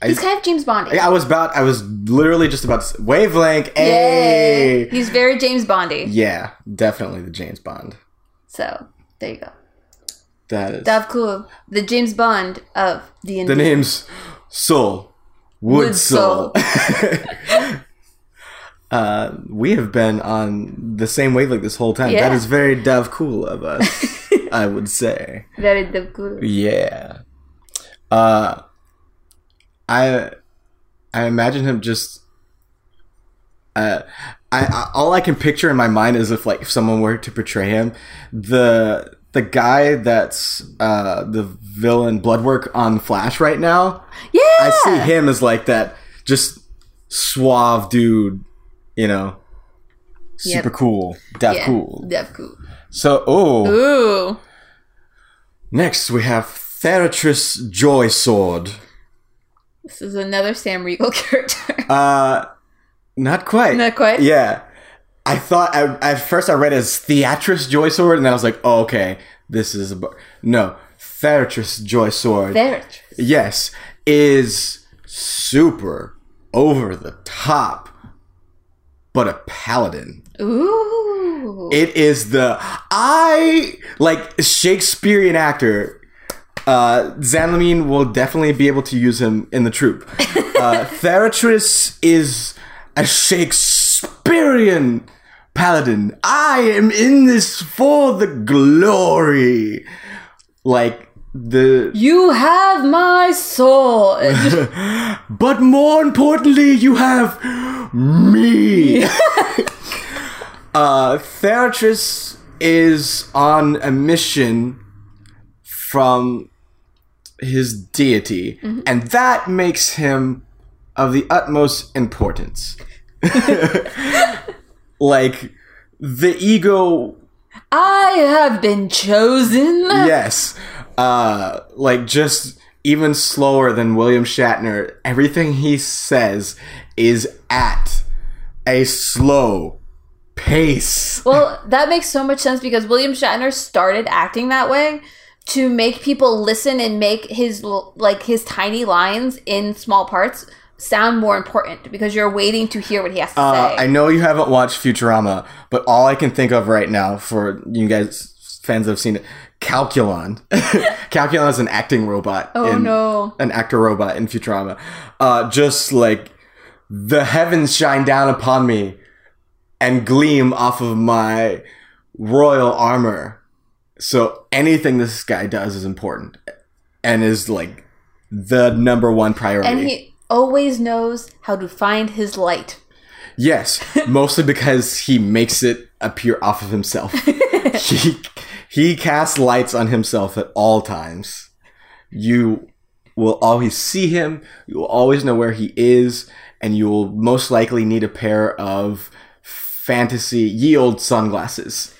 I, he's kind of James Bondy I was about. I was literally just about to say, wavelength. Hey. Yay. he's very James Bondy Yeah, definitely the James Bond. so there you go That is Dav Cool the James Bond of D&D the name's Soul Wood Soul. [LAUGHS] uh, we have been on the same wavelength this whole time. Yeah. That is very Dove cool of us, [LAUGHS] I would say. very Dav Cool Yeah. Uh, I I imagine him just. Uh, I, I all I can picture in my mind is if like if someone were to portray him, the the guy that's uh the villain Bloodwork on Flash right now. yeah I see him as like that just suave dude, you know, super Yep. cool, that yeah, cool. Dav Cool So oh, ooh next we have Theratress Joy Sword. This is another Sam Riegel [LAUGHS] character. Uh, not quite. Not quite? Yeah. I thought I, at first I read as Theatress Joy Sword, and then I was like, oh, okay, this is a bu- no Theratress Joy Sword. there. yes, is super over the top, but a paladin. Ooh. It is the I like Shakespearean actor. Uh, Zanlamine will definitely be able to use him in the troupe. [LAUGHS] Uh, is a Shakespearean paladin. I am in this for the glory. Like the you have my soul. [LAUGHS] [LAUGHS] but more importantly, you have me. [LAUGHS] uh, Theratrice is on a mission from his deity, and that makes him of the utmost importance. Like, the ego I have been chosen. yes uh like just even slower than william shatner everything he says is at a slow pace Well, that makes so much sense because William Shatner started acting that way to make people listen and make his like his tiny lines in small parts sound more important because you're waiting to hear what he has to uh, say. i know you haven't watched futurama but all i can think of right now for you guys fans that have seen it calculon [LAUGHS] calculon is an acting robot oh in, no. an actor robot in Futurama. Uh, just like the heavens shine down upon me and gleam off of my royal armor. So anything this guy does is important and is like the number one priority. And he always knows how to find his light. Yes, [LAUGHS] mostly because he makes it appear off of himself. [LAUGHS] he he casts lights on himself at all times. You will always see him. You will always know where he is, and you will most likely need a pair of fantasy yield sunglasses.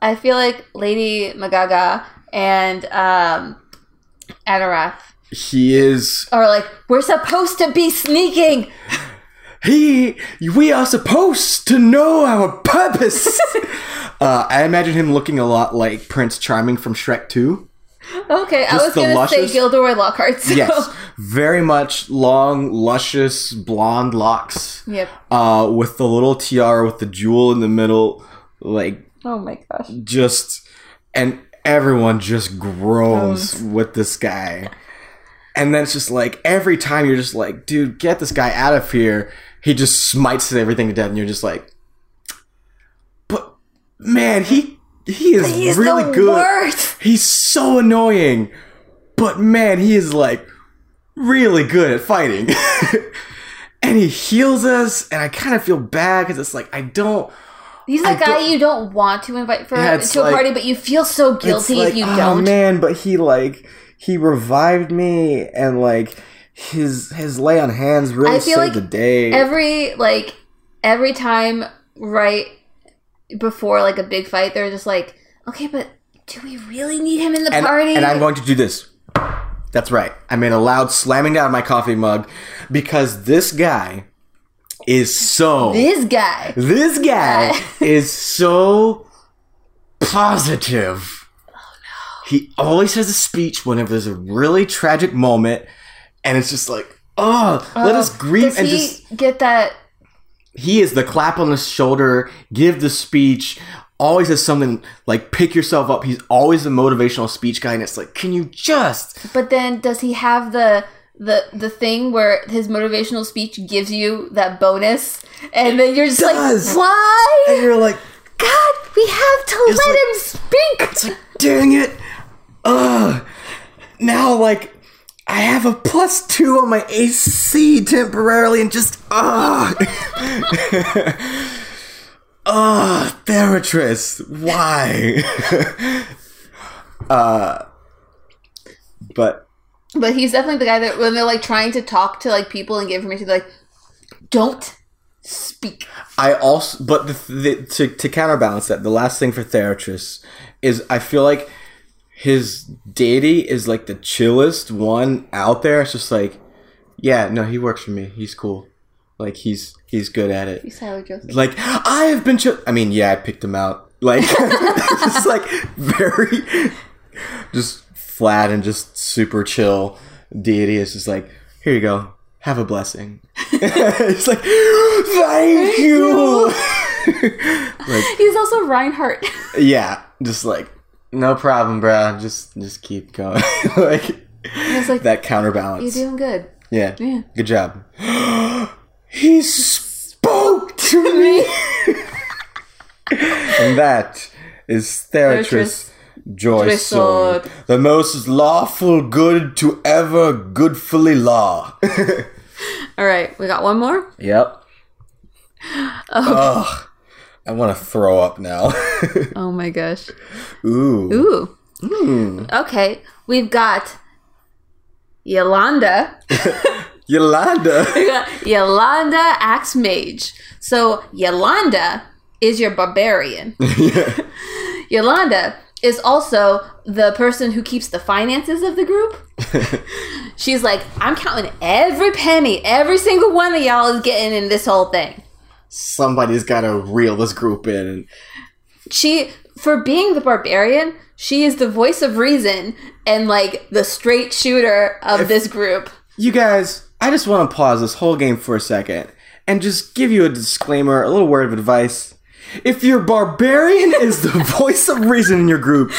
I feel like Lady Magaga and um, Adarath He is are like, we're supposed to be sneaking. [LAUGHS] he. We are supposed to know our purpose. [LAUGHS] uh, I imagine him looking a lot like Prince Charming from Shrek Two. Okay, I was gonna luscious- say Gilderoy Lockhart. So. Yes, very much long, luscious blonde locks. Yep. Uh, with the little tiara with the jewel in the middle, like Oh my gosh. just, and everyone just groans with this guy. And then it's just like every time you're just like, dude, get this guy out of here. He just smites everything to death, and you're just like, but man, he he is He's really good. worst. He's so annoying, but man, he is like really good at fighting. [LAUGHS] and he heals us, and I kind of feel bad because it's like I don't. He's the I guy you don't want to invite for Yeah, to a like- party, but you feel so guilty like, if you oh, don't. man, but he like he revived me, and like his his lay on hands really I feel saved like the day. Every like every time right before like a big fight, they're just like, okay, but do we really need him in the and, party? and I'm going to do this. That's right. I made a loud slamming down my coffee mug because this guy is so this guy. This guy [LAUGHS] is so positive. He always has a speech whenever there's a really tragic moment, and it's just like, oh, let oh, us grieve and he just. get that? He is the clap on the shoulder, give the speech. Always has something like pick yourself up. He's always a motivational speech guy, and it's like, can you just? But then does he have the the the thing where his motivational speech gives you that bonus, and then you're just does. like, why? And you're like, God, we have to It's let like- him speak. It's like, dang it. Ugh. Now, like, I have a plus two on my AC temporarily and just, ugh. [LAUGHS] Ugh, Theratrice, why? [LAUGHS] uh, but But he's definitely the guy that when they're like trying to talk to like people and give information, they're like, don't speak. I also, but the, the to to counterbalance that, the last thing for Theratrice is I feel like his deity is like the chillest one out there. It's just like, yeah, no, he works for me. He's cool. Like he's he's good at it. He's Tyler Joseph. Like I have been chill. I mean, yeah, I picked him out. Like [LAUGHS] just like very, just flat and just super chill deity. It's just like here you go, have a blessing. [LAUGHS] it's like thank you. [LAUGHS] like, [LAUGHS] He's also Reinhardt. yeah, just like, no problem, bro. Just, just keep going. like He's like, that counterbalance. you're doing good. Yeah. Yeah. Good job. [GASPS] he spoke to me. and that is Theratris Joy Sword. the most lawful good to ever goodfully law. All right, we got one more. yep. Oh. Ugh. I want to throw up now. [LAUGHS] Oh my gosh. Ooh. Ooh. Hmm. Okay, we've got Yolanda. [LAUGHS] Yolanda. [LAUGHS] Yolanda Axe Mage. So Yolanda is your barbarian. yeah. Yolanda is also the person who keeps the finances of the group. [LAUGHS] She's like, I'm counting every penny, every single one of y'all is getting in this whole thing. Somebody's got to reel this group in. She, for being the barbarian, she is the voice of reason and like the straight shooter of this group. You guys, I just want to pause this whole game for a second and just give you a disclaimer, a little word of advice. If your barbarian [LAUGHS] is the voice of reason in your group,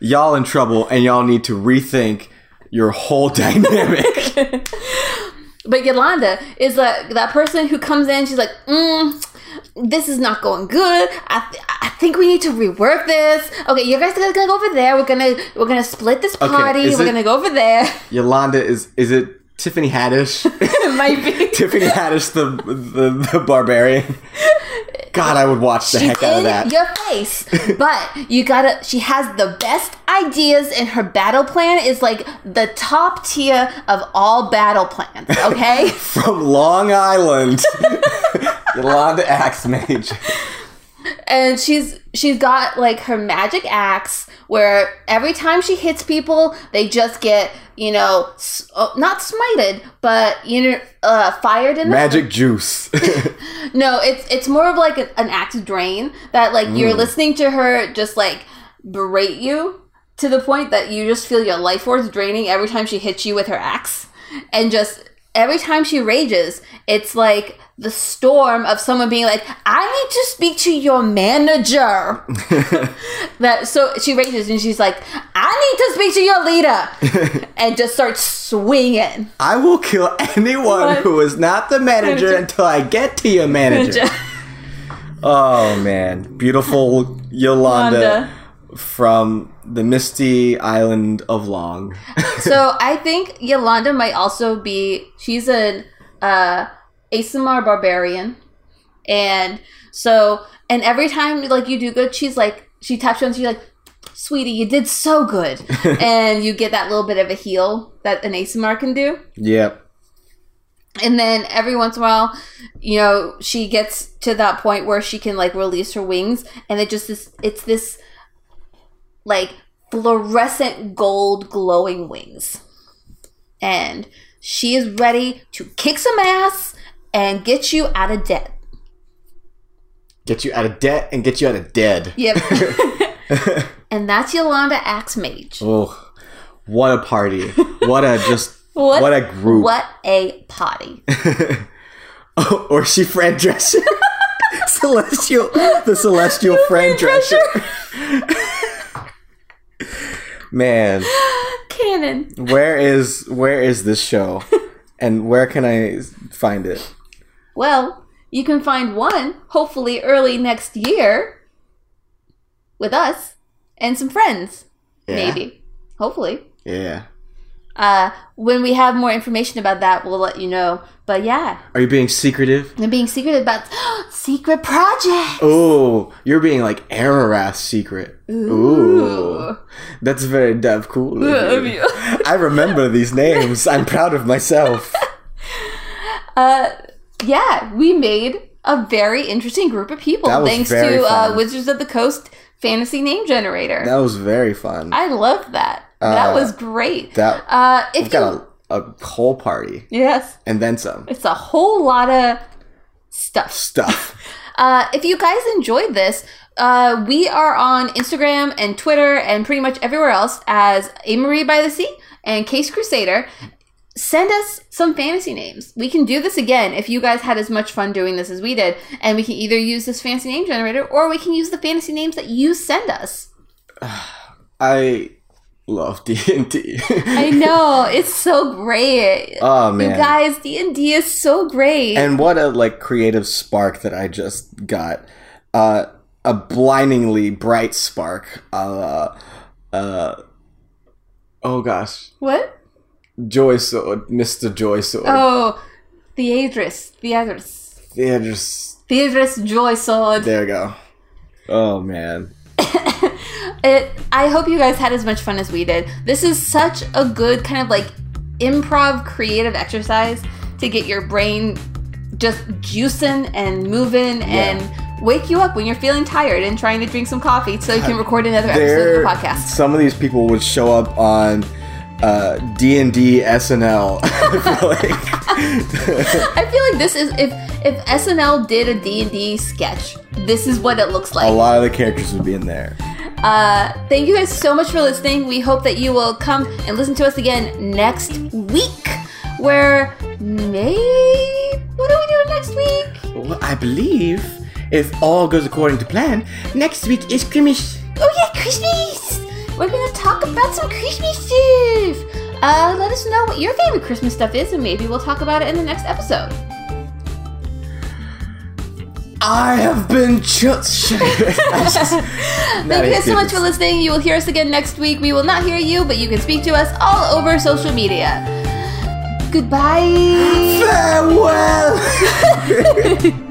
y'all in trouble and y'all need to rethink your whole [LAUGHS] dynamic. [LAUGHS] But Yolanda is like that person who comes in. She's like, mm, "This is not going good. I, th- I think we need to rework this. Okay, you guys are gonna go over there. We're gonna we're gonna split this party. is we're it- gonna go over there. Yolanda is is it Tiffany Haddish? it might be. Tiffany Haddish the, the the barbarian. God, I would watch the She's heck out of in that. your face, [LAUGHS] but you gotta. She has the best ideas, and her battle plan is like the top tier of all battle plans. [LAUGHS] Okay. From Long Island, [LAUGHS] Yolanda Axe Mage. And she's she's got like her magic axe where every time she hits people they just get you know s- uh, not smited but you know uh, fired in the Magic juice. [LAUGHS] no it's it's more of like a, an axe drain that like you're Mm. listening to her just like berate you to the point that you just feel your life force draining every time she hits you with her axe and just every time she rages it's like the storm of someone being like i need to speak to your manager [LAUGHS] [LAUGHS] that so she rages and she's like i need to speak to your leader [LAUGHS] and just starts swinging I will kill anyone What? who is not the manager Manager. until I get to your manager. Oh man, beautiful Yolanda Wanda. From the misty island of Long. [LAUGHS] so I think Yolanda might also be she's an uh ASMR barbarian. And so and every time like you do good, she's like she taps you and she's like, Sweetie, you did so good. [LAUGHS] and you get that little bit of a heal that an ASMR can do. Yep. And then every once in a while, you know, she gets to that point where she can like release her wings and it just this it's this like fluorescent gold glowing wings. And she is ready to kick some ass and get you out of debt. Get you out of debt and get you out of dead. Yep. [LAUGHS] [LAUGHS] and that's Yolanda Axe Mage. Oh, what a party! What a just [LAUGHS] What- what, a group! What a party. Oh, or she Fran Drescher, celestial, the celestial Fran Drescher. Man, [GASPS] Canon. where is where is this show, [LAUGHS] and where can I find it? Well, you can find one hopefully early next year with us and some friends. Yeah. Maybe. Hopefully. Yeah. Uh, when we have more information about that, we'll let you know. But yeah, Are you being secretive? and being secretive about [GASPS] secret project. Oh, you're being like Araras secret. Ooh. That's very dev cool. I remember these names. I'm proud of myself. [LAUGHS] Uh, yeah, we made a very interesting group of people thanks to uh. Wizards of the Coast fantasy name generator. That was very fun. I love that. That Uh, was great. that uh, if I've you got a, a whole party yes, and then some it's a whole lot of stuff. stuff. [LAUGHS] Uh, if you guys enjoyed this, uh, we are on Instagram and Twitter and pretty much everywhere else as A Marie by the Sea and Case Crusader. send us some fantasy names. We can do this again if you guys had as much fun doing this as we did, and we can either use this fantasy name generator or we can use the fantasy names that you send us. [SIGHS] I love D and D. I know it's so great. [LAUGHS] Oh you man! guys, D and D is so great. and what a like creative spark that I just got. Uh, a blindingly bright spark. Uh, uh, oh gosh, what? Joy Sword, Mister Joy Sword. Oh, Theadris, Yeah, just Theadris Joy Sword. there you go. Oh man. It. I hope you guys had as much fun as we did. This is such a good kind of like improv creative exercise to get your brain just juicing and moving and wake you up when you're feeling tired and trying to drink some coffee so you can record another episode There, of the podcast. some of these people would show up on uh, D and D SNL. I feel like. I feel like this is if if SNL did a D&D sketch, this is what it looks like. a lot of the characters would be in there. Uh, thank you guys so much for listening. We hope that you will come and listen to us again next week. Where maybe what are we doing next week? Well, I believe if all goes according to plan, next week is Christmas. Oh yeah, Christmas. We're gonna talk about some Christmas stuff. Uh, let us know what your favorite Christmas stuff is, and maybe we'll talk about it in the next episode. I have been just. Thank you guys so much for listening. You will hear us again next week. We will not hear you, but you can speak to us all over social media. Goodbye. Farewell. [LAUGHS]